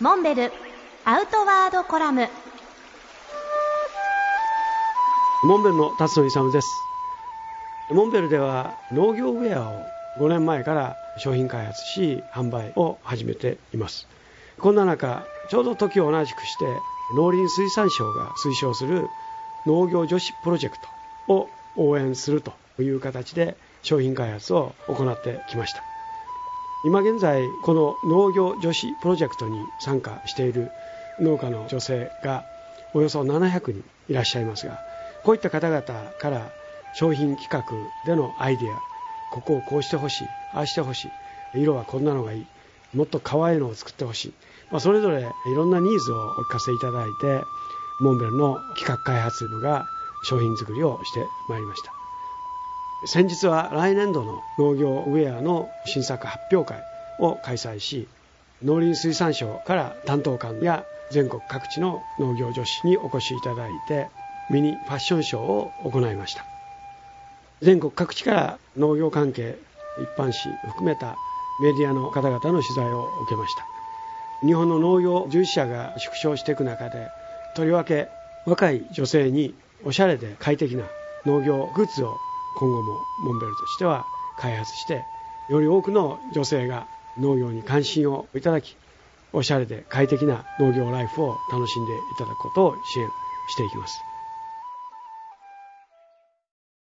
モンベルアウトワードコラム。モンベルの辰野勇です。モンベルでは農業ウェアを5年前から商品開発し販売を始めています。こんな中ちょうど時を同じくして農林水産省が推奨する農業女子プロジェクトを応援するという形で商品開発を行ってきました。今現在この農業女子プロジェクトに参加している農家の女性がおよそ700人いらっしゃいますがこういった方々から商品企画でのアイデアここをこうしてほしいああしてほしい色はこんなのがいいもっと可愛いのを作ってほしい、まあ、それぞれいろんなニーズをお聞かせいただいてモンベルの企画開発部が商品作りをしてまいりました。先日は来年度の農業ウェアの新作発表会を開催し農林水産省から担当官や全国各地の農業女子にお越しいただいてミニファッションショーを行いました。全国各地から農業関係一般紙含めたメディアの方々の取材を受けました。日本の農業従事者が縮小していく中でとりわけ若い女性におしゃれで快適な農業グッズを今後もモンベルとしては開発してより多くの女性が農業に関心をいただきおしゃれで快適な農業ライフを楽しんでいただくことを支援していきます。